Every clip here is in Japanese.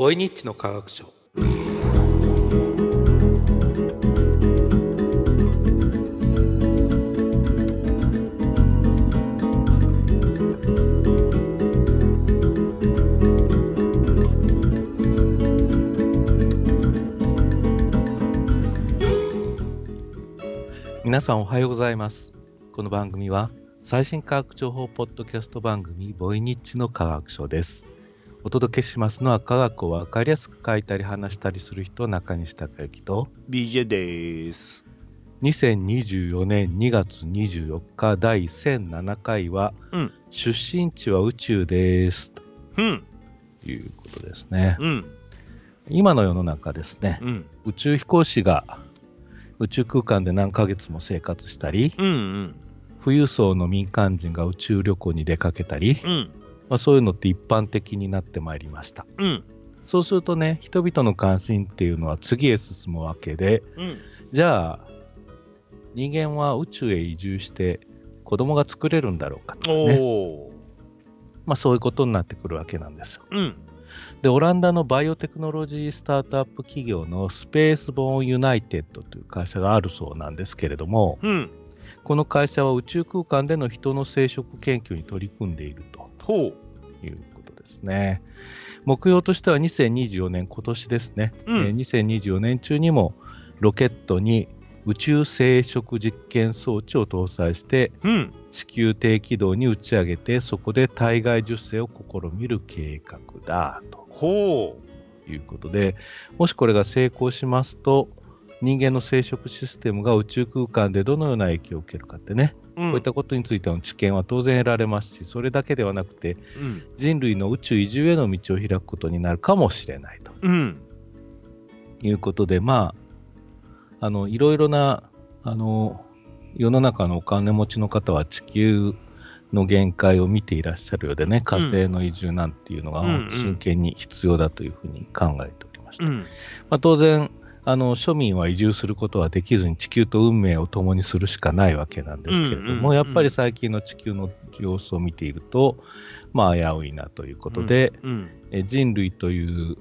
ボイニッチの科学賞皆さんおはようございます。この番組は最新科学情報ポッドキャスト番組ボイニッチの科学賞です。お届けしますのは科学をわかりやすく書いたり話したりする人中西孝之と BJ です。2024年2月24日第1007回は、うん。出身地は宇宙です。とうん、いうことですね。うん、今の世の中ですね。うん、宇宙飛行士が宇宙空間で何ヶ月も生活したりうん、うん、富裕層の民間人が宇宙旅行に出かけたり、うん、まあ、そういうのって一般的になってまいりました。うん、そうするとね人々の関心っていうのは次へ進むわけでうん、じゃあ人間は宇宙へ移住して子供が作れるんだろうかとかね、まあ、そういうことになってくるわけなんですよ。うん、でオランダのバイオテクノロジースタートアップ企業のスペースボーンユナイテッドという会社があるそうなんですけれどもうん、この会社は宇宙空間での人の生殖研究に取り組んでいるとほう、いうことですね。目標としては2024年、今年ですね、うん。えー2024年中にもロケットに宇宙生殖実験装置を搭載してうん、地球低軌道に打ち上げてそこで体外受精を試みる計画だとほいうことでもしこれが成功しますと人間の生殖システムが宇宙空間でどのような影響を受けるかってね、う、うん、こういったことについての知見は当然得られますしそれだけではなくてうん、人類の宇宙移住への道を開くことになるかもしれないと。うん、いうことで、まあ、あのいろいろなあの世の中のお金持ちの方は地球の限界を見ていらっしゃるようでね、火星の移住なんていうのが真剣に必要だというふうに考えておりました。うん、まあ、当然あの、庶民は移住することはできずに地球と運命を共にするしかないわけなんですけれども、うんうんうんやっぱり最近の地球の様子を見ていると、まあ、危ういなということで、うん、え人類という、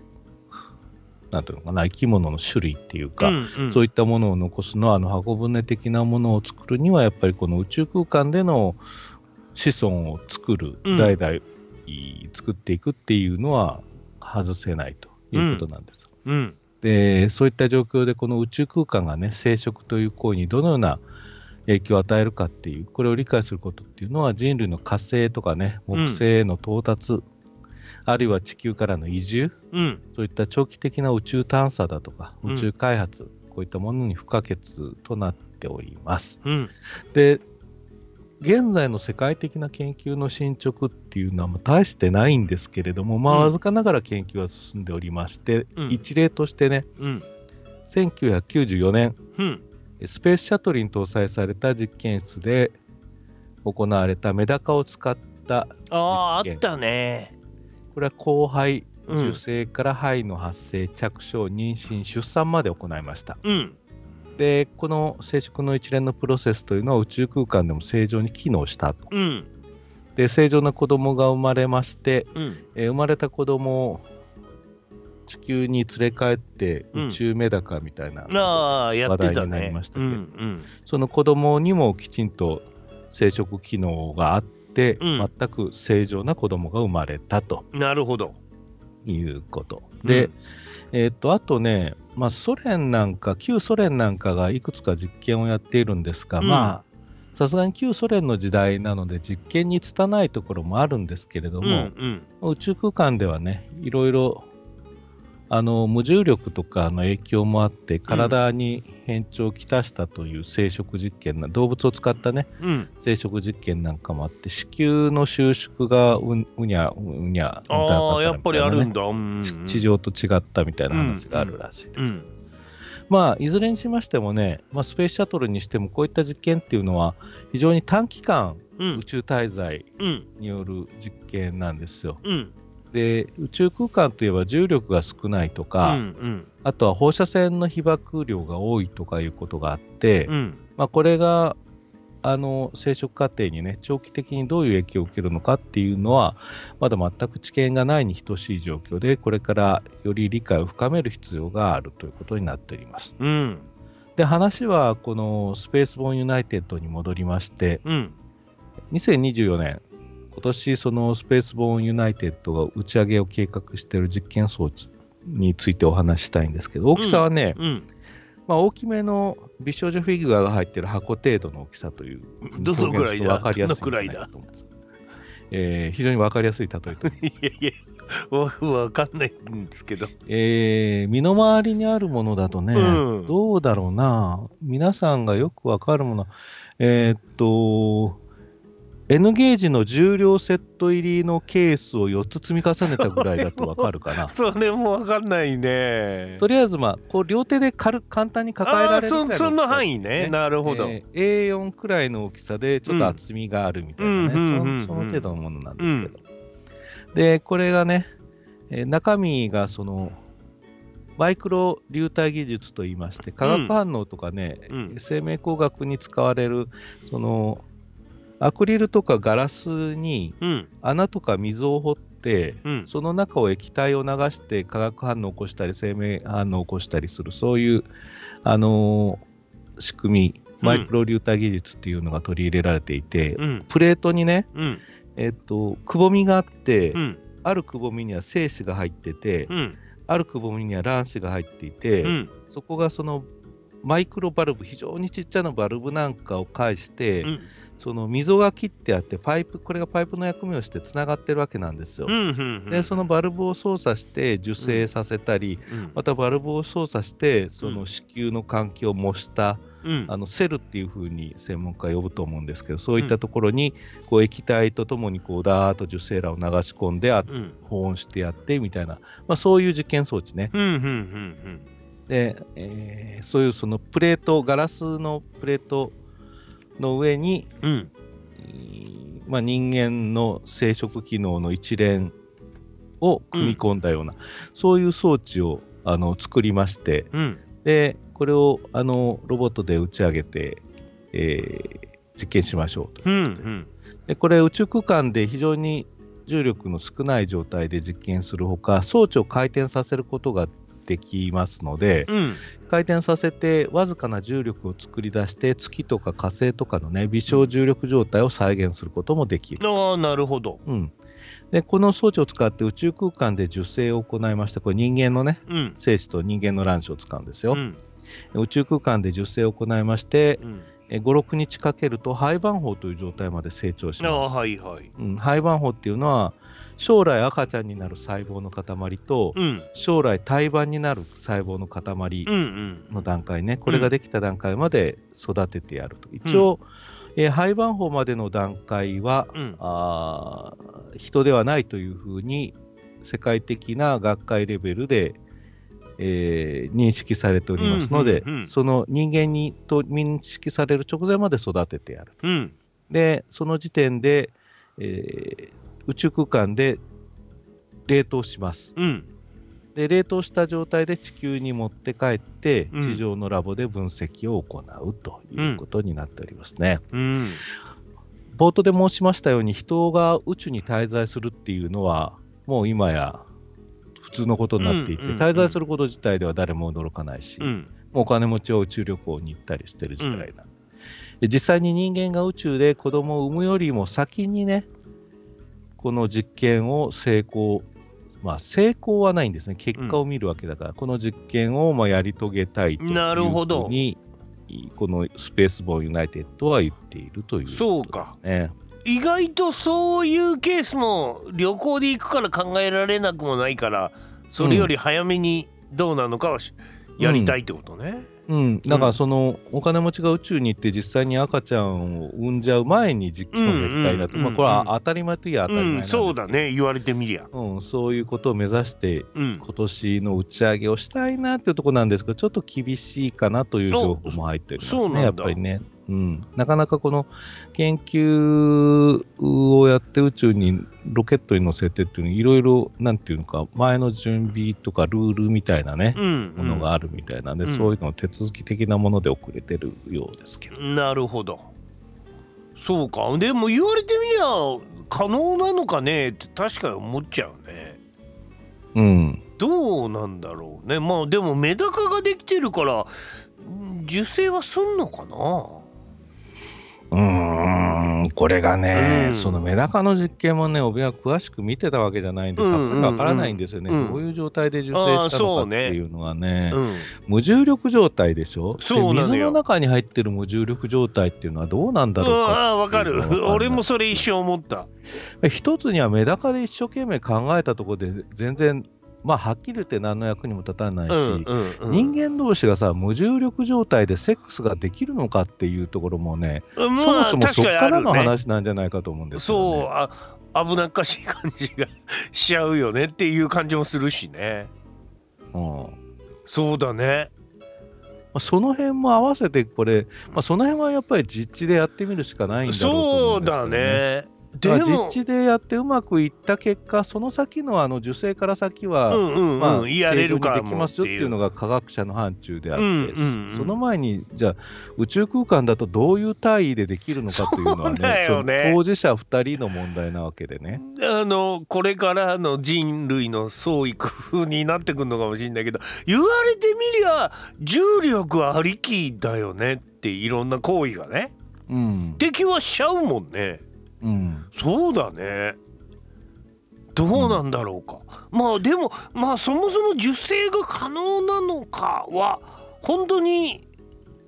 なんていうのかな、生き物の種類っていうか、うん、うん、そういったものを残すのは、あの箱舟的なものを作るには、やっぱりこの宇宙空間での子孫を作る、うん代々作っていくっていうのは外せないということなんです。うん、でそういった状況でこの宇宙空間がね生殖という行為にどのような影響を与えるかっていうこれを理解することっていうのは人類の火星とかねうん木星への到達、あるいは地球からの移住うん、そういった長期的な宇宙探査だとかうん。宇宙開発、こういったものに不可欠となっております。うん、で現在の世界的な研究の進捗っていうのはまあ大してないんですけれども、まあ、うん。わずかながら研究は進んでおりまして、うん。一例としてねうん、1994年うん、スペースシャトルに搭載された実験室で行われたメダカを使ったああ、あ実験。ったね。これは交配うん。受精から胚の発生着床妊娠出産まで行いました。うん、でこの生殖の一連のプロセスというのは宇宙空間でも正常に機能したと。うん、で正常な子供が生まれまして、うん、えー生まれた子供を地球に連れ帰ってうん。宇宙メダカみたいな、話題になりねまし。たうん、けど。うん、その子供にもきちんと生殖機能があって、うん。全く正常な子供が生まれたとなるほど。いうこと。で、えーっとあとね、まあ、ソ連なんか、旧ソ連なんかがいくつか実験をやっているんですが、うん。まあ、さすがに旧ソ連の時代なので、実験に拙いところもあるんですけれどうん、も、うん、宇宙空間ではね、いろいろあの無重力とかの影響もあって、体に変調をきたしたという生殖実験な、動物を使ったね、うん、生殖実験なんかもあって、子宮の収縮がううにゃうにゃああ、やっぱりあるんだ。だ。うん、ち地上と違ったみたいな話があるらしいです。うん、まあ、いずれにしましてもね、まあ、スペースシャトルにしてもこういった実験っていうのは非常に短期間うん宇、宙滞在うん、による実験なんですよ。うん、で宇宙空間といえば重力が少ないとうか、ん、あとは放射線の被曝量が多いとかいうことがあって、うん、まあ、これがあの生殖過程にね、長期的にどういう影響を受けるのかっていうのは、まだ全く知見がないに等しい状況で、これからより理解を深める必要があるということになっております。うん。で、話はこのスペースボーンユナイテッドに戻りまして、うん。2024年、今年そのスペースボーンユナイテッドが打ち上げを計画している実験装置についてお話ししたいんですけど、大きさはね、うん。まあ、大きめの美少女フィギュアが入っている箱程度の大きさという、どのくらいだ？わかりやすいと思うんです。えー非常にわかりやすい例えと、いやいや、わわかんないんですけど。えー身の回りにあるものだとね、うん。どうだろうな、皆さんがよくわかるもの、えーっと、N ゲージの重量セット入りのケースを4つ積み重ねたぐらいだとわかるかな。それもわかんないね。とりあえず、まあ、こう両手で軽簡単に抱えられるあーぐらいそその範囲大きさですね。なるほど。えー A4 くらいの大きさでちょっと厚みがあるみたいなね、うんうんうんうんそその程度のものなんですけど、でこれがね、えー中身がそのマイクロ流体技術といいまして化学反応とかね、うん生命工学に使われるそのアクリルとかガラスにうん。穴とか溝を掘って、うん。その中を液体を流して化学反応を起こしたり生命反応を起こしたりするそういう、あのー仕組みマイクロ流体技術っていうのが取り入れられていて、うん。プレートにね、うん。えっとくぼみがあって、うん。あるくぼみには精子が入ってて、うん。あるくぼみには卵子が入っていて、うん。そこがそのマイクロバルブ非常にちっちゃなバルブなんかを介して、うん。その溝が切ってあってパイプこれがパイプの役目をしてつながってるわけなんですよ。うん。でそのバルブを操作して受精させたり、うん。またバルブを操作してその子宮の環境を模した、うん。あのセルっていうふうに専門家は呼ぶと思うんですけどそういったところにこう液体とともにこうダーッと受精卵を流し込んであうん。保温してやってみたいな、まあ、そういう実験装置ね。うん。うん。うん。で、えーそういうそのプレートガラスのプレートの上に、うん。えーまあ、人間の生殖機能の一連を組み込んだような、そういう装置をあの作りましてうん。でこれをあのロボットで打ち上げて、えー実験しましょうとうん。うん。でこれ宇宙空間で非常に重力の少ない状態で実験するほか装置を回転させることができますので、うん。回転させてわずかな重力を作り出して月とか火星とかのね微小重力状態を再現することもできる。ああ、なるほど。うん、でこの装置を使って宇宙空間で受精を行いましてこれ人間のねうん。精子と人間の卵子を使うんですよ。うん。宇宙空間で受精を行いましてうん。え56日かけると胚盤胞という状態まで成長します。はいはい。うん、胚盤胞っていうのは将来赤ちゃんになる細胞の塊とうん。将来胎盤になる細胞の塊うん。うん。の段階ね、これができた段階まで育ててやると。一応、えー胚盤胞までの段階は、うん。あー人ではないというふうに世界的な学会レベルで、えー認識されておりますので、うんうんうんその人間にと認識される直前まで育ててやると。うん。で、その時点で、えー宇宙空間で冷凍します。うん。で冷凍した状態で地球に持って帰って、うん地上のラボで分析を行うということになっておりますね。うん。冒頭で申しましたように、人が宇宙に滞在するっていうのは、もう今や普通のことになっていて、うんうんうん滞在すること自体では誰も驚かないし、うん。もうお金持ちは宇宙旅行に行ったりしてる時代なんで、で実際に人間が宇宙で子供を産むよりも先にね、この実験を成功、まあ成功はないんですね、結果を見るわけだから、この実験をまあやり遂げたいというなるほどふうに、このスペースボーンユナイテッドは言っているという、そうか。ね。意外とそういうケースも旅行で行くから考えられなくもないからそれより早めにどうなのかはしやりたいってことね。うん、だからそのお金持ちが宇宙に行って実際に赤ちゃんを産んじゃう前に実験をやりたいなと、うんうんまあ、これは当たり前といえば当たり前うん、なんですけど、そうだね。言われてみりゃ。うん、そういうことを目指してうん。今年の打ち上げをしたいなっていうところなんですけど、ちょっと厳しいかなという情報も入っておりますね、やっぱりね。うん、なかなかこの研究をやって宇宙にロケットに乗せてっていうのいろいろなんていうのか前の準備とかルールみたいなね、うん、ものがあるみたいなんで、うん。そういうの手続き的なもので遅れてるようですけど、なるほど。そうか。でも言われてみりゃ可能なのかね？って確かに思っちゃうね。うん。どうなんだろうね。まあでもメダカができてるからん受精はすんのかな？うーん、これがね、うん。そのメダカの実験もね、帯は詳しく見てたわけじゃないんで、うんさっぱりわからないんですよね、うん。どういう状態で受精あーしたのかっていうのはね、うん。無重力状態でしょ、そうなのよ。で水の中に入ってる無重力状態っていうのはどうなんだろうあかあわかるっていうのがわかんない。俺もそれ一瞬思った。一つにはメダカで一生懸命考えたところで、全然、まあ、はっきり言って何の役にも立たないし、人間同士がさ、無重力状態でセックスができるのかっていうところもね、まあそもそもそこ確からの話なんじゃないかと思うんですよ、ね。そうあ危なっかしい感じがしちゃうよねっていう感じもするしね。うん。まそうだね。あ、その辺も合わせて、これ、まあ、その辺はやっぱり実地でやってみるしかないんだろうと思そううんですけど、だねでだからも実地でやってうまくいった結果、その先のあの受精から先は、うんうんうん、まあ、やれるかできますよってていうのが科学者の範疇であって、うんうんうん。その前に、じゃあ、宇宙空間だとどういう単位でできるのかというのはね、よね。当事者2人の問題なわけでね。あのこれからの人類の創意工夫になってくるのかもしれないけど言われてみりゃ重力ありきだよねっていろんな行為がねうん。って気はしちゃうもんねうん。そうだね。どうなんだろうか、まあでもまあそもそも受精が可能なのかは本当に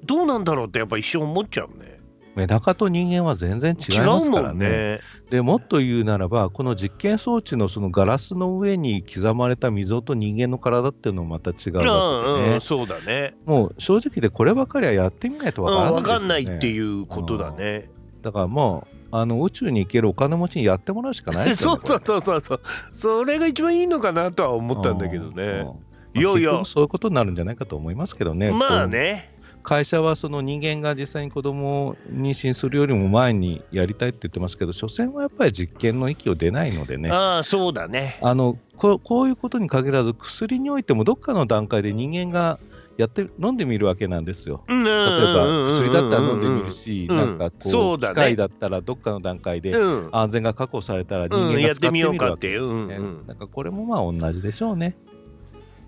どうなんだろうってやっぱ一瞬思っちゃうね。メダカと人間は全然違違いますうもからね。んね。でもっと言うならば、この実験装置のそのガラスの上に刻まれた溝と人間の体っていうのもまた違うわけでうんね、うんそうだね。もう正直でこればかりはやってみないとうんわからないですよ、ね。分かんないっていうことだね。だからもうあの宇宙に行けるお金持ちにやってもらうしかないですよね。そうそうそうそうそれが一番いいのかなとは思ったんだけどねいやいや結局そういうことになるんじゃないかと思いますけどね。まあね会社はその人間が実際に子供を妊娠するよりも前にやりたいって言ってますけど、所詮はやっぱり実験の域を出ないのでね。ああそうだねあのこうこういうことに限らず薬においてもどっかの段階で人間がやって飲んでみるわけなんですよ。例えば薬だったら飲んでみるし、うん。なんかこそう機械だったらどっかの段階でうん。安全が確保されたら人間が使っててみようかみるわけっていう、なんかこれもまあ同じでしょうね。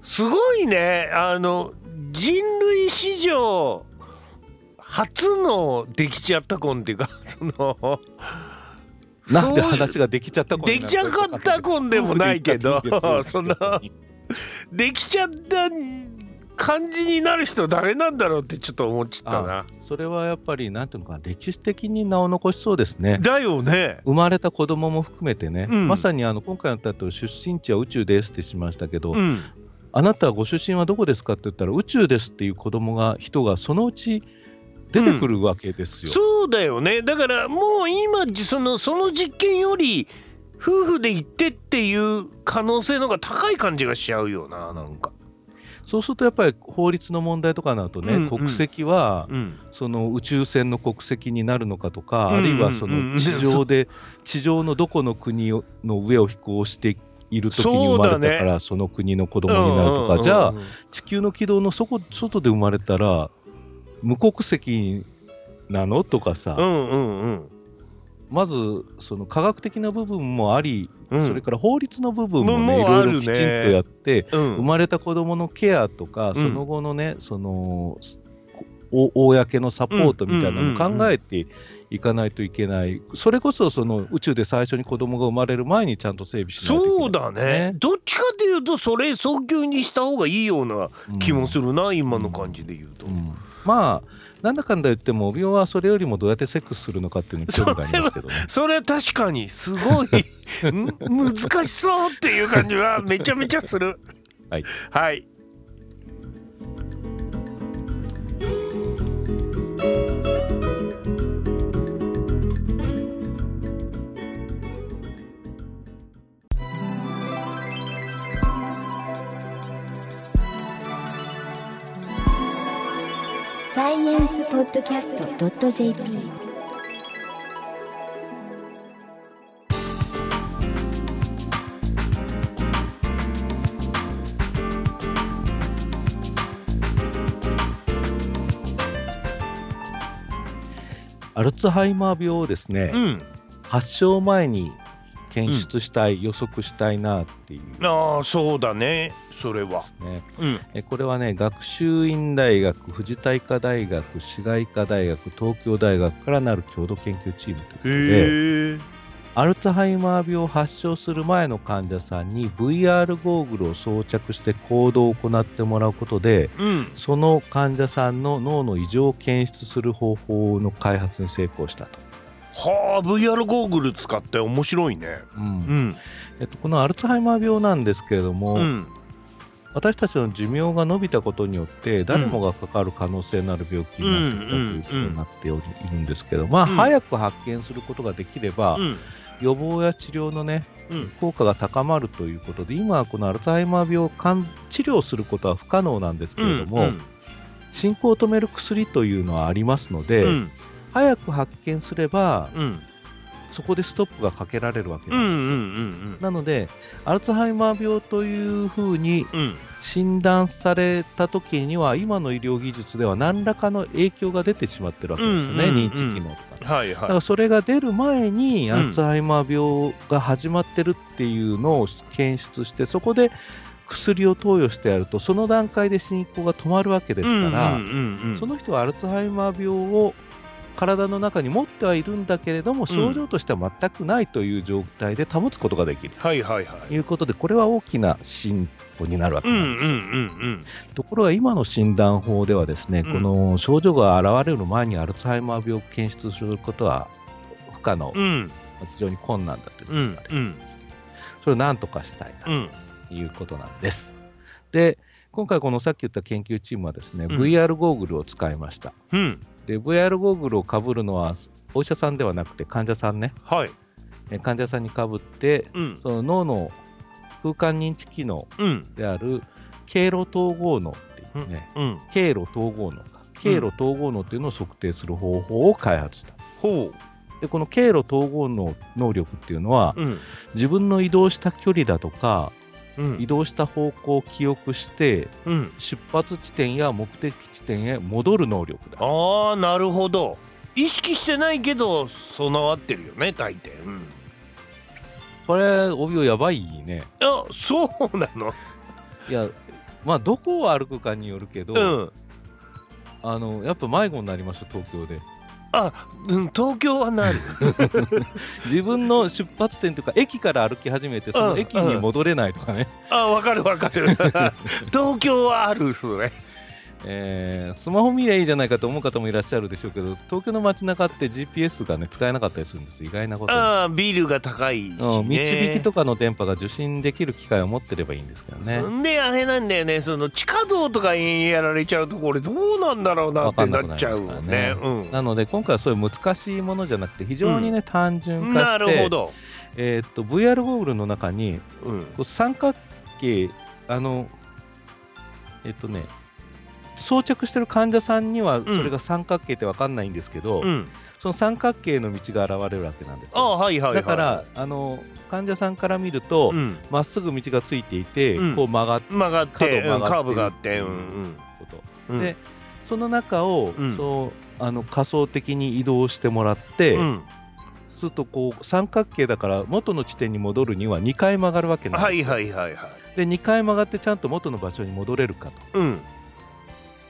すごいね。あの人類史上初のできちゃった婚っていうか その なんで話ができちゃった子になできちゃかった婚でもないけど そのできちゃった感じになる人誰なんだろうってちょっと思っちゃったな。それはやっぱりなんていうのかな歴史的に名を残しそうですね。だよね。生まれた子供も含めてね、うん。まさにあの今回のタイトル出身地は宇宙ですってしましたけど、うん。あなたはご出身はどこですかって言ったら宇宙ですっていう子供が人がそのうち出てくるわけですよ。そうだよね。だからもう今じそのその実験より夫婦で行ってっていう可能性の方が高い感じがしちゃうよななんか。そうするとやっぱり法律の問題とかになるとね、うんうん。国籍はうん。その宇宙船の国籍になるのかとか、うんうんあるいはそうんうん。の地上で、地上のどこの国をの上を飛行している時に生まれたからその国の子供になるとか、じゃあ地球の軌道の外外で生まれたら無国籍なのとかさ、うんうんうん。まずその科学的な部分もあり、うん。それから法律の部分ももね、いろいろきちんとやって、うん。生まれた子供のケアとか、うん。その後のね、そのお公のサポートみたいなのを考えていかないといけない、それこそその宇宙で最初に子供が生まれる前にちゃんと整備しないといけない、そうだね。どっちかっていうとそれ早急にした方がいいような気もするな、今の感じで言うと。うんまあ、なんだかんだ言っても、帯はそれよりもどうやってセックスするのかっていうのに興味がありますけどね。それは確かにすごい ん難しそうっていう感じはめちゃめちゃする。はい、はい、イエンスポッドキャスト .jp アルツハイマー病をですね、うん。発症前に検出したい、予測したいなっていう。ああそうだね。それは。ね。うん。えこれはね、学習院大学、富士体科大学、市街科大学、東京大学からなる共同研究チームということで、アルツハイマー病を発症する前の患者さんに VR ゴーグルを装着して行動を行ってもらうことで、うん。その患者さんの脳の異常を検出する方法の開発に成功したと。はあ VR ゴーグル使って面白いね。うん。うん。えっと、このアルツハイマー病なんですけれども、うん。私たちの寿命が伸びたことによって誰もがかかる可能性のある病気になってきたということになっておりいるん。ですけど、まあ、うん。早く発見することができれば、うん。予防や治療のねうん。効果が高まるということで今はこのアルツハイマー病を完治療することは不可能なんですけれども、うん。進行を止める薬というのはありますので、うん早く発見すればうん。そこでストップがかけられるわけうんうんうなんですよ。ん。なのでアルツハイマー病というふうにうん。診断された時には今の医療技術では何らかの影響が出てしまってるわけですよね、うんうんうん認知機能とか。はいだからはそれが出る前にうんアルツハイマー病が始まってるっていうのを検出して、そこで薬を投与してやるとその段階で進行が止まるわけでいすから、うんうんうんうん。その人はアルツハイマー病を体の中に持ってはいるんだけれども症状としては全くないという状態で保つことができる。はいはいはということでこれは大きな進歩になるわけうんうなんんですよ。うん。ところが今の診断法ではですね、うん。この症状が現れる前にアルツハイマー病を検出することは不可能、非常に困難だということうんが言われています、それを何とかしたいなうん。ということなんです。で、今回このさっき言った研究チームはですね、うん。VR ゴーグルを使いました。うんで、VR ゴーグルをかぶるのはお医者さんではなくて患者さんね、はい。え患者さんにかぶって、うん。その脳の空間認知機能うん。である経路統合脳っていうね、うん。経路統合脳か。経路統合脳っていうのを測定する方法を開発した。ほでこの経路統合脳能力っていうのは、ううん。自分の移動した距離だとかうん。移動した方向を記憶してうん。出発地点や目的地点へ戻る能力だ。ああなるほど。意識してないけど備わってるよね大抵。うん。これ帯をやばいね。あそうなの？いやまあどこを歩くかによるけど、うん。あのやっぱ迷子になりました東京で。あ、うん、東京はなる。自分の出発点というか駅から歩き始めてその駅に戻れないとかね、あわかるわかる。東京はあるそれえースマホ見りゃいいじゃないかと思う方もいらっしゃるでしょうけど東京の街中って GPS がね使えなかったりするんです意外なことに。ああビルが高いし、ね、うん導きとかの電波が受信できる機会を持ってればいいんですけどね。そんであれなんだよね。その地下道とかにやられちゃうとこれどうなんだろうなってなっちゃうもんね。わかんなので今回はそういう難しいものじゃなくて非常にね、単うん、純化してなるほど、えーっと VR ゴーグルの中にうん、こう三角形あのえっとね装着してる患者さんにはそれが三角形って分かんないんですけど、うん、その三角形の道が現れるわけなんですあよはいはいはい。だからあの患者さんから見るとうん、ま、っすぐ道がついていて、うん。こう曲がって曲がってがカーブがあってうんこと、うん。でその中を、うん。そうあの仮想的に移動してもらって、するとこう三角形だから元の地点に戻るには2回曲がるわけなんですよ。はいはいはいはい。で2回曲がってちゃんと元の場所に戻れるかと。うん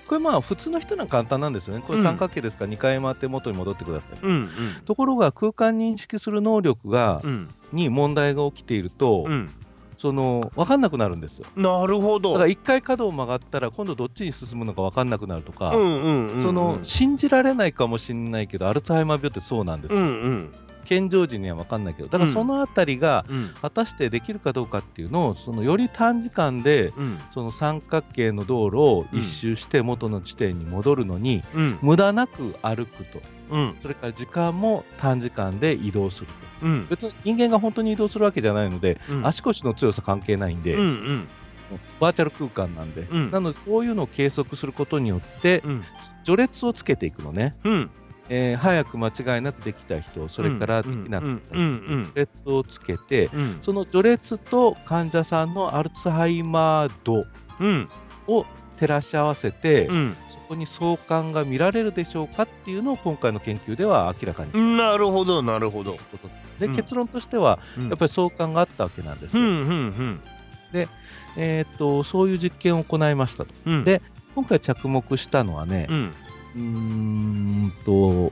これまあ普通の人なら簡単なんですよね。これうん三角形ですから2回回って元に戻ってください、うんところが空間認識する能力が、うん。に問題が起きていると、うん。その分かんなくなるんですよ。なるほど。だから1回角を曲がったら今度どっちに進むのか分かんなくなるとか、うんうんうんうん。その信じられないかもしれないけどアルツハイマー病ってそうなんですよ、うんうん健常時には分かんないけどだからそのあたりがうん。果たしてできるかどうかっていうのをそのより短時間でうん。その三角形の道路を一周して元の地点に戻るのに、うん。無駄なく歩くと。うん。それから時間も短時間で移動すると。うん。別に人間が本当に移動するわけじゃないので、うん。足腰の強さ関係ないんで、バーチャル空間なんで、うん。なのでそういうのを計測することによってうん。序列をつけていくのね、うんえー早く間違いなくできた人それからできなかった人、序列をつけてうん。その序列と患者さんのアルツハイマー度うん。を照らし合わせて、うん。そこに相関が見られるでしょうかっていうのを今回の研究では明らかにしなるほどなるほど。で、うん。結論としてはうん。やっぱり相関があったわけなんですよ。うんうんえーっとそういう実験を行いましたと。で今回着目したのはねう、んうーんと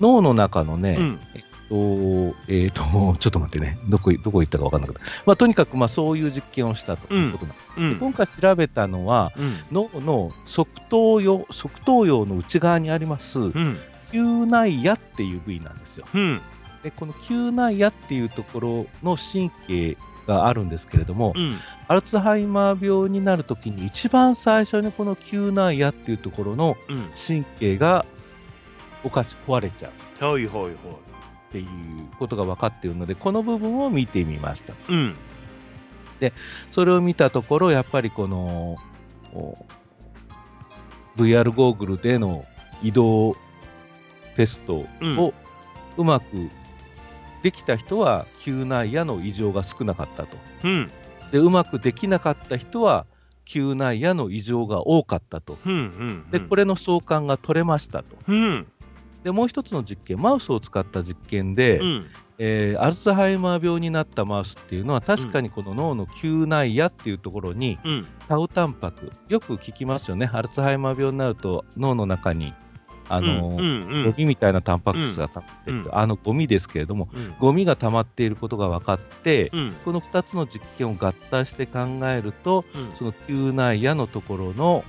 脳の中のね、うん。えっと、えっと、ちょっと待ってね、どこ、どこ行ったか分かんなかった。まあ、とにかく、まあ、そういう実験をしたということなんです。うん。今回調べたのは、うん。脳の側頭葉、側頭葉の内側にあります、うん。嗅内野っていう部位なんですよ。うん。で、この嗅内野っていうところの神経があるんですけれども、うん。アルツハイマー病になるときに一番最初にこの嗅内野っていうところのうん。神経がおかし壊れちゃう。はいはいはい。っていうことが分かっているので、この部分を見てみました。うん。それを見たところ、やっぱりこのお VR ゴーグルでの移動テストうん。をうまくできた人は、嗅内野の異常が少なかったと。うん。で、うまくできなかった人は、嗅内野の異常が多かったと。うんうんで、これの相関が取れましたと。うん。で、もう一つの実験、マウスを使った実験で、うん。えーアルツハイマー病になったマウスっていうのは確かにこの脳の嗅内野っていうところにうん。タウタンパク。よく聞きますよね。アルツハイマー病になると脳の中にあの、うんうんゴミみたいなタンパク質が溜まってると、うん。あのゴミですけれどもうん。ゴミが溜まっていることが分かって、うん。この2つの実験を合体して考えるとうん。その嗅内野のところの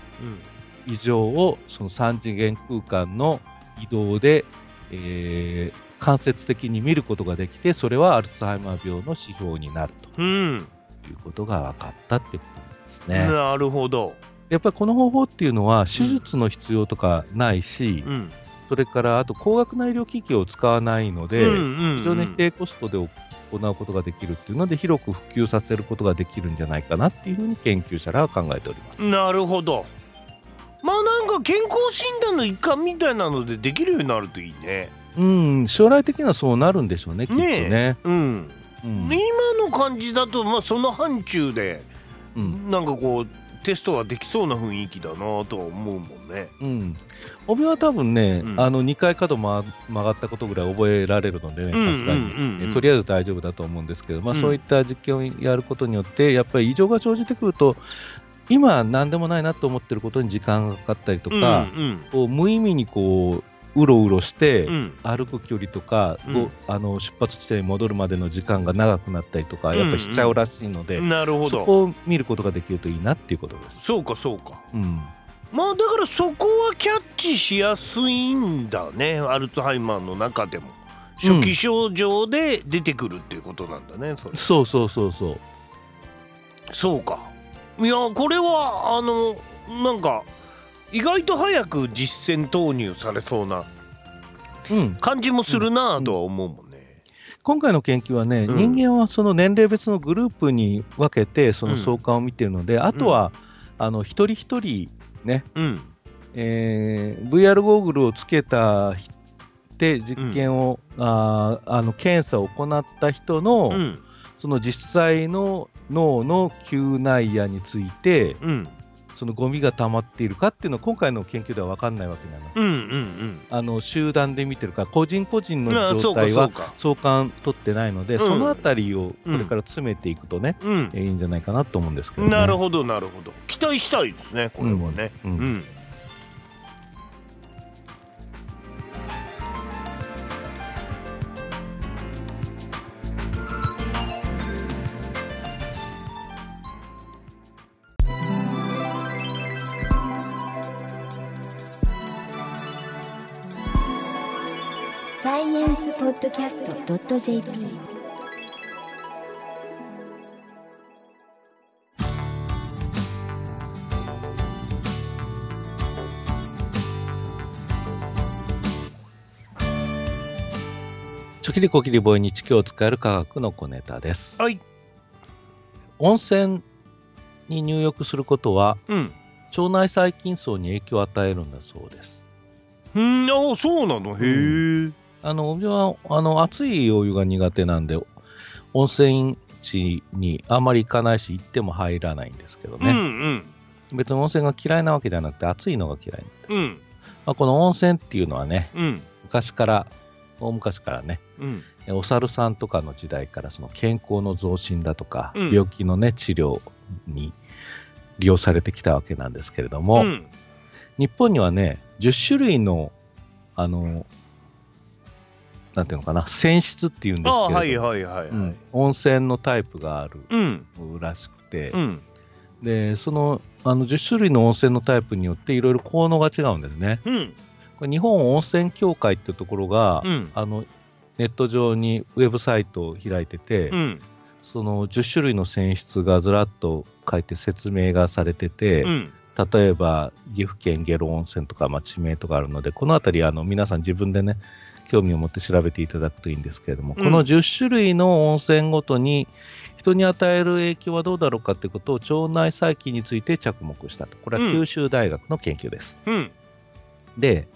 異常をその3次元空間の移動で、えー間接的に見ることができて、それはアルツハイマー病の指標になるうん。ということが分かったってことなんですね。なるほどやっぱりこの方法っていうのは、手術の必要とかないし、うん。それからあと高額な医療機器を使わないので、うんうん非常に低コストで行うことができるっていうので、広く普及させることができるんじゃないかなっていうふうに研究者らは考えております。なるほど。まあなんか健康診断の一環みたいなのでできるようになるといいね。うん、将来的にはそうなるんでしょうね、きっとねね。うん。うん。今の感じだとまあその範疇でうん。なんかこうテストはできそうな雰囲気だなとは思うもんね。うん、帯は多分ね、うん。あの2回角曲曲がったことぐらい覚えられるのでね、さうんすがに、とりあえず大丈夫だと思うんですけど、まあ、うん。そういった実験をやることによって、やっぱり異常が生じてくると、今、なんでもないなと思ってることに時間がかかったりとか、うん。こう無意味にこううろうろして、うん。うん歩く距離とか、うん。ごあの出発地点に戻るまでの時間が長くなったりとか、やっぱりしちゃうらしいので、なるほど。そこを見ることができるといいなっていうことです。そうかそうか。うん。まあだからそこはキャッチしやすいんだねアルツハイマーの中でも。初期症状で出てくるっていうことなんだねそれ。そうそうそうそう。そうか。いやこれはあのなんか意外と早く実践投入されそうなうん、感じもするなとは思うもんね。今回の研究はね、うん。人間はその年齢別のグループに分けて、その相関を見ているので、あとは、あの一人一人ね、うん。えー VR ゴーグルをつけた人で実験を、あーあの検査を行った人の、うん。その実際の脳の嗅内野について、うんそのゴミが溜まっているかっていうのは、今回の研究では分かんないわけなの。うんうんあの集団で見てるから、個人個人の状態はか相関取ってないので、うん。そのあたりをこれから詰めていくとね、うん。えーいいんじゃないかなと思うんですけど、ね。なるほどなるほど。期待したいですねこれはね。ううんスポッドキャスト .jp チョキリコキリボイに地球を使える科学の小ネタです。はい温泉に入浴することはうん腸内細菌層に影響を与えるんだそうです。うんあそうなの？へえ。あの、俺はあの熱いお湯が苦手なんで、温泉地にあまり行かないし、行っても入らないんですけどうんうね。ん。別に温泉が嫌いなわけじゃなくて暑いのが嫌い、うん。まあ、この温泉っていうのはねうん。昔から大昔からねうん。えお猿さんとかの時代からその健康の増進だとか、うん。病気のね治療に利用されてきたわけなんですけれども、うん。日本にはね10種類のあのなんていうのかな泉質っていうんですけども、あはいはいはいはい。うん温泉のタイプがあるうん。らしくて、うん。でそのあの10種類の温泉のタイプによっていろいろ効能が違うんですね。うん。これ日本温泉協会っていうところが、うん。あのネット上にウェブサイトを開いてて、うん。その10種類の泉質がずらっと書いて説明がされてて、うん。例えば岐阜県下呂温泉とか、まあ、地名とかあるので、このあたりあの皆さん自分でね、興味を持って調べていただくといいんですけれども、うん。この10種類の温泉ごとに人に与える影響はどうだろうかってことを腸内細菌について着目したと。これは九州大学の研究です。うん。で、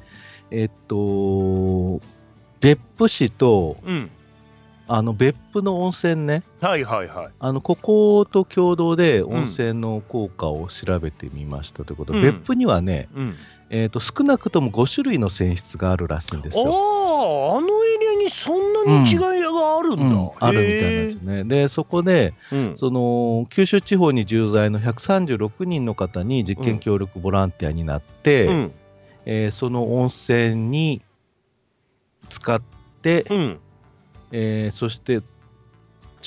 えっと、別府市とうん。あの別府の温泉ね、はいはいはい。あのここと共同で温泉の効果を調べてみましたということで、うん。別府にはね、うんえー、と少なくとも5種類の泉質があるらしいんですああよ。あのエリアにそんなに違いがあるんだ、うんあるみたいなんですね。で、そこで、うん。その九州地方に駐在の136人の方に実験協力ボランティアになって、うん。えーその温泉に使って、うん。えーそして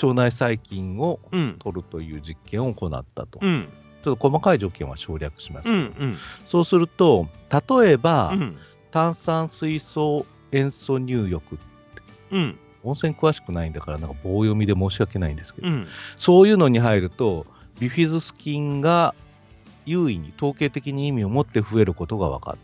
腸内細菌をうん。取るという実験を行ったと。うんちょっと細かい条件は省略します。うんうん。そうすると、例えば、うん。炭酸水素塩素入浴うん。温泉詳しくないんだからなんか棒読みで申し訳ないんですけど、うん。そういうのに入るとビフィズス菌が優位に統計的に意味を持って増えることが分かっ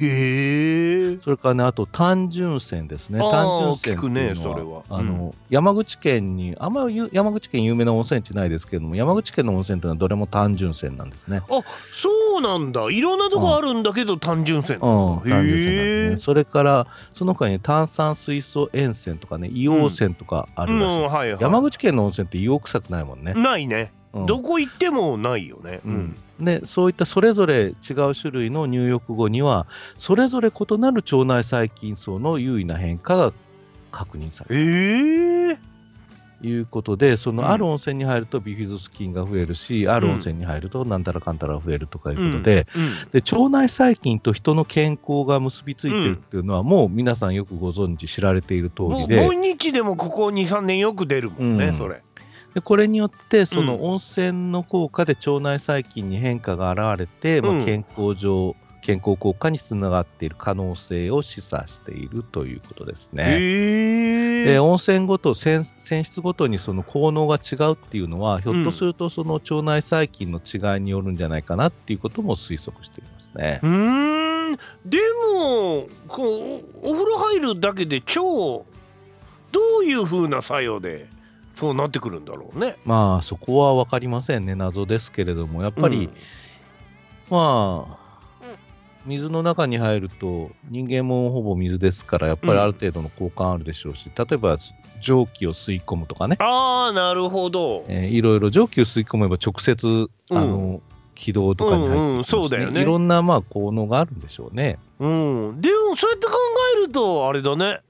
へえそれからねあと単純泉ですね。単純泉っていうのは聞くねそれは。あの、山口県にあんまりゆ山口県有名な温泉地ないですけども山口県の温泉というのはどれも単純泉なんですね。あそうなんだ。いろんなとこあるんだけど単純泉うん、単純泉なんですへね。それから、その他に炭酸水素塩泉とかね、硫黄泉とかあえるらしい。うんはいはい。山口県の温泉って硫黄臭くないもんね。ないね、うんどこ行ってもないよね。うん。でそういったそれぞれ違う種類の入浴後にはそれぞれ異なる腸内細菌層の優位な変化が確認される。ということでそうん。のある温泉に入るとビフィズス菌が増えるし、ある温泉に入るとなんたらかんたら増えるとかいうことで,、うん。で腸内細菌と人の健康が結びついてるっていうのは、もう皆さんよくご存知知られている通りぼで盆日でもここ23年よく出るもんね、うん。それでこれによってそうのん温泉の効果で腸内細菌に変化が現れて、うんまあ、健康上健康効果につながっている可能性を示唆しているということですね。へえで温泉ごと泉泉質ごとにその効能が違うっていうのはひょっとするとその腸内細菌の違いによるんじゃないかなっていうことも推測していますね。うーんでもこうおお風呂入るだけで腸どういう風な作用でそうなってくるんだろうね。まあそこは分かりませんね謎ですけれどもやっぱり、まあ水の中に入ると人間もほぼ水ですからやっぱりある程度の交換あるでしょうし、例えば蒸気を吸い込むとかね、ああなるほど。えーいろいろ蒸気を吸い込めば直接あの、軌道とかに入ってきます、うんうんそうだよねいろんなまあ効能があるんでしょうね。うん、でもそうやって考えるとあれだね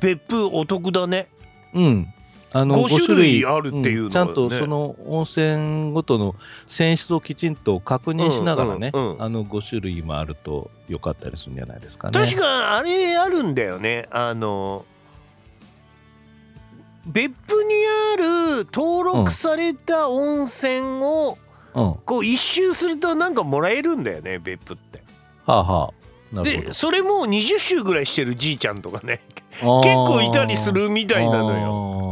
別府お得だね。うん。あの5 5種類あるっていうのはねんちゃんとその温泉ごとの泉質をきちんと確認しながらね、うんうんうんあの5種類もあるとよかったりするんじゃないですかね。確かあれあるんだよねあの別府にある登録された温泉をこう一周するとなんかもらえるんだよね別府って。あはあ。なるほでそれも20周ぐらいしてるじいちゃんとかねど。結構いたりするみたいなのよ。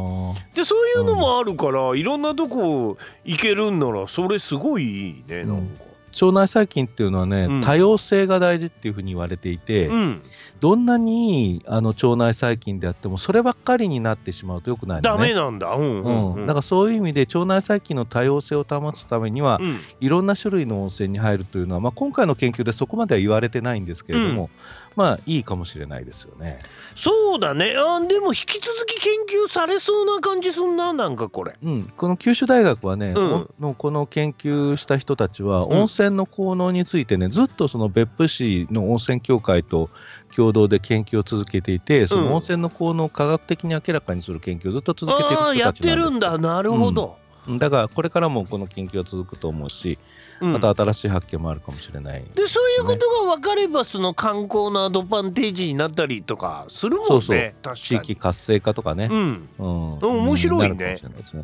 よ。でそういうのもあるから、いろんなとこ行けるんならそれすごいいいねなんか。腸内細菌っていうのはね、うん多様性が大事っていうふうに言われていて、うん、どんなにあの腸内細菌であってもそればっかりになってしまうとよくないのダメね。なんだ。うんうんう、うんん。だからそういう意味で腸内細菌の多様性を保つためには、うんいろんな種類の温泉に入るというのは、まあ、今回の研究でそこまでは言われてないんですけれども、まあいいかもしれないですよね。そうだね。あでも引き続き研究されそうな感じすんななんかこれ。うん、この九州大学はね、うん。おのこの研究した人たちは、うん。温泉の効能についてね、ずっとその別府市の温泉協会と共同で研究を続けていて、その温泉の効能を科学的に明らかにする研究をずっと続けている人たちなんですよ。ああやってるんだ。なるほど、うんだからこれからもこの研究は続くと思うし、うん。また新しい発見もあるかもしれない。でそういうことが分かればその観光のアドバンテージになったりとかするもんね。そうそう。地域活性化とかね、うん。うん。面白いね。ね。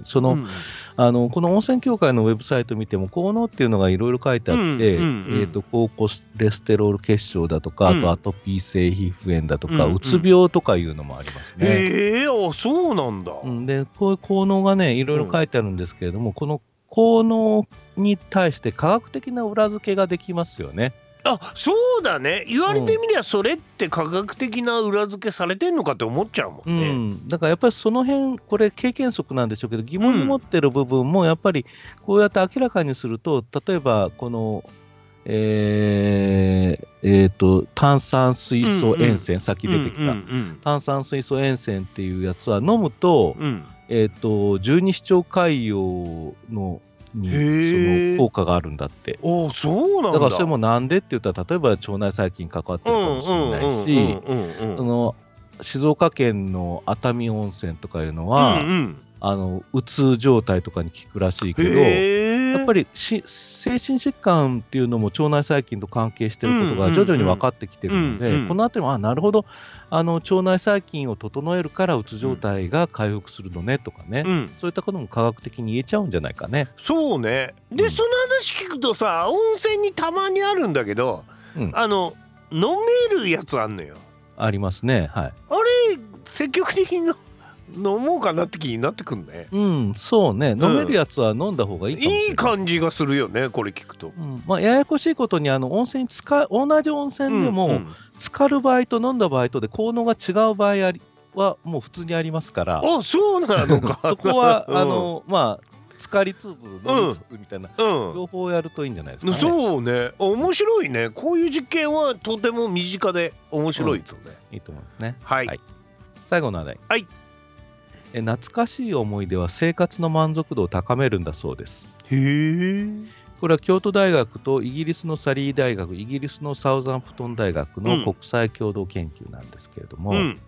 その、うん。あのこの温泉協会のウェブサイト見ても効能っていうのがいろいろ書いてあって、うんうんうん。えー、と高コレステロール結晶だとか、うん。あとアトピー性皮膚炎だとか、うんうつ病とかいうのもありますね。へえあそうなんだ、うん、でこういう効能がねいろいろ書いてあるんですけれども、この効能に対して科学的な裏付けができますよね。あそうだね。言われてみりゃそれって科学的な裏付けされてんのかって思っちゃうもうんね、ん、だからやっぱりその辺これ経験則なんでしょうけど疑問に持ってる部分もやっぱりこうやって明らかにすると例えばこのえーえーと炭酸水素塩泉、さっき出てきた、うんうん炭酸水素塩泉っていうやつは飲むと,、うんうんえー、と十二指腸潰瘍のにその効果があるんだって。おそうなんだ。だからそれもなんでって言ったら例えば腸内細菌関わってるかもしれないし、静岡県の熱海温泉とかいうのは、うんうん。あのうつ状態とかに効くらしいけど、やっぱりし精神疾患っていうのも腸内細菌と関係してることうんうんうんが徐々に分かってきてるので、うんうん。このあたりもあなるほど。あの腸内細菌を整えるからうつ状態が回復するのねとかね、うん。そういったことも科学的に言えちゃうんじゃないかね。そうね。で、うん。その話聞くとさ温泉にたまにあるんだけどうん、あの飲めるやつあんのよ。ありますね。はい。あれ積極的にの飲もうかなって気になってくんね。うん、そうね。飲めるやつは飲んだ方がいいかもしれない。いい感じがするよねこれ聞くと。うん。まあ、ややこしいことにあの温泉につか同じ温泉でも、うんうん。浸かる場合と飲んだ場合とで効能が違う場合ありはもう普通にありますから。あそうなのか。そこは、うん。あのまあ浸かりつつ飲みつつみたいな、うん。両方やるといいんじゃないですかね。そうね。面白いね。こういう実験はとても身近で面白いとね、いいと思いますね。はい、はい。最後の話題。はい。え懐かしい思い出は生活の満足度を高めるんだそうです。へえ。これは京都大学とイギリスのサリー大学、イギリスのサウザンプトン大学うん。の国際共同研究なんですけれども、うん。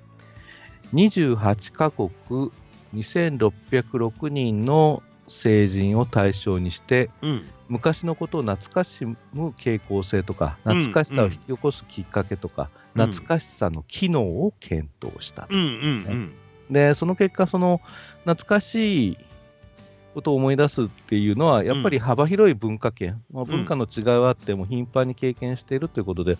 28カ国2606人の成人を対象にしてうん。昔のことを懐かしむ傾向性とかうん懐かしさを引き起こすきっかけとか、うん。懐かしさの機能を検討した、うんうんでその結果その懐かしいことを思い出すっていうのはやっぱり幅広い文化圏、まあ、文化の違いはあっても頻繁に経験しているということで、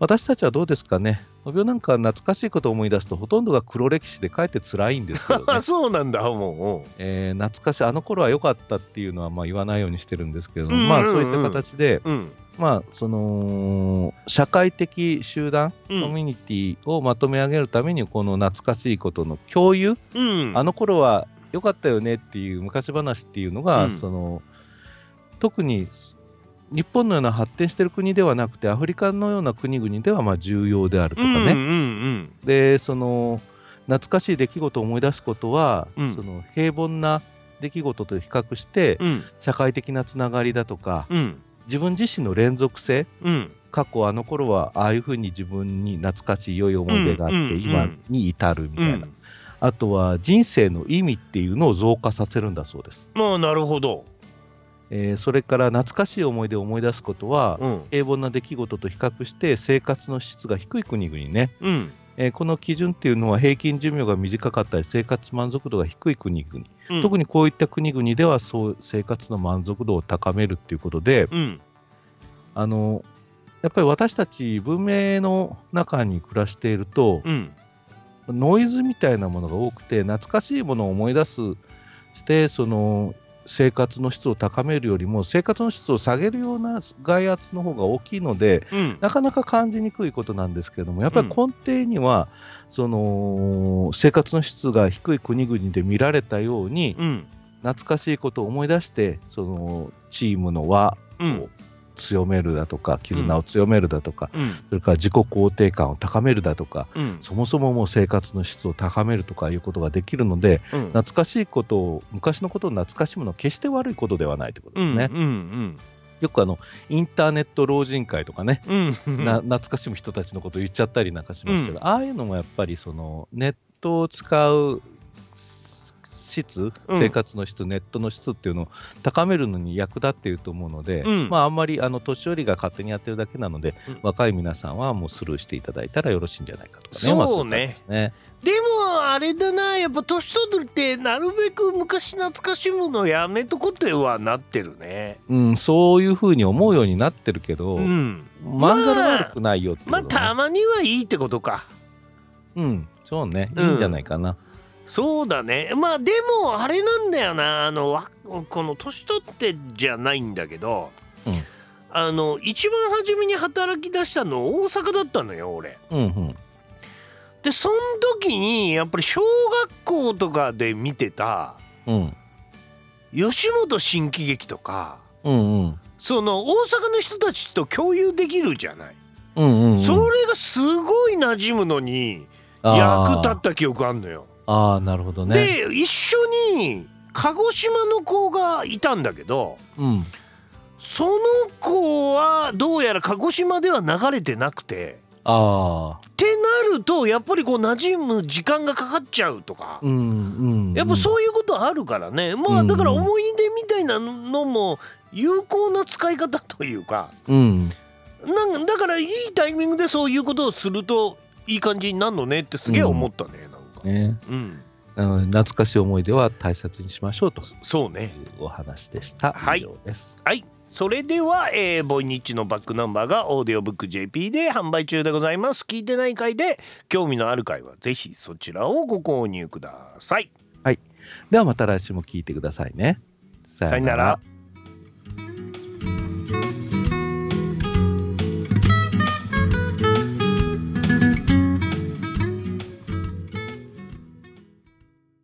私たちはどうですかね。僕なんか懐かしいことを思い出すとほとんどが黒歴史でかえって辛いんですけどね。あ そうなんだもえー懐かしいあの頃は良かったっていうのはまあ言わないようにしてるんですけれどまあそういった形で、ううん。まあその社会的集団、うん。コミュニティをまとめ上げるためにこの懐かしいことの共有、うん。あの頃は良かったよねっていう昔話っていうのが、うん。その特に日本のような発展している国ではなくてアフリカのような国々ではまあ重要であるとかね、うんうんでその懐かしい出来事を思い出すことは、うん。その平凡な出来事と比較して、うん。うん社会的なつながりだとかうん。自分自身の連続性うん。過去あの頃はああいうふうに自分に懐かしい良い思い出があって、うんうんうん。今に至るみたいな、うん。あとは人生の意味っていうのを増加させるんだそうです、まあなるほどえーそれから懐かしい思い出を思い出すことは、うん。平凡な出来事と比較して生活の質が低い国々ね、うん。えーこの基準っていうのは平均寿命が短かったり生活満足度が低い国々、うん。特にこういった国々ではそう生活の満足度を高めるっていうことで、うん。あのやっぱり私たち文明の中に暮らしていると、うん。ノイズみたいなものが多くて懐かしいものを思い出すしてその生活の質を高めるよりも生活の質を下げるような外圧の方が大きいのでうん。なかなか感じにくいことなんですけれどもやっぱり根底には、その生活の質が低い国々で見られたようにうん。懐かしいことを思い出してそのチームの輪うん強めるだとか絆を強めるだとか、うん。それから自己肯定感を高めるだとかうん。そもそももう生活の質を高めるとかいうことができるのでうん。懐かしいことを昔のことを懐かしむのは決して悪いことではないということですね。うんうんよくあのインターネット老人会とかね、懐かしむ人たちのことを言っちゃったりなんかしますけど、うん。ああいうのもやっぱりそのネットを使う質、うん生活の質、ネットの質っていうのを高めるのに役立っていると思うので、うんまああんまりあの年寄りが勝手にやってるだけなので、うん若い皆さんはもうスルーしていただいたらよろしいんじゃないかとかね。そうねまあですね。でもあれだなやっぱ年取るってなるべく昔懐かしむのやめとこってはなってるねうん、そういうふうに思うようになってるけど、うんまんざら悪くないよっていうまあことねたまにはいいってことかうん、そうね、いうんいんじゃないかな。そうだねまあでもあれなんだよなあのわこの年取ってじゃないんだけど、うんあの一番初めに働き出したの大阪だったのよ俺うんうん。でその時にやっぱり小学校とかで見てたうん。吉本新喜劇とかうんうん。その大阪の人たちと共有できるじゃない、うんうん、うん。それがすごい馴染むのに役立った記憶あんのよ。ああ、なるほどね。で一緒に鹿児島の子がいたんだけどうん。その子はどうやら鹿児島では流れてなくてああ。ってなるとやっぱりこう馴染む時間がかかっちゃうとか、うんうん。やっぱそういうことあるからねまあだから思い出みたいなのも有効な使い方というかうん。なんだからいいタイミングでそういうことをするといい感じになるのねってすげえ思ったね、なんか。ね。うん、あの懐かしい思い出は大切にしましょうといそうね。うお話でした。はい。はい。それでは、えーボイニッチのバックナンバーがオーディオブック JP で販売中でございます。聞いてない回で興味のある回はぜひそちらをご購入ください。ではまた来週も聞いてくださいね。ささよなら。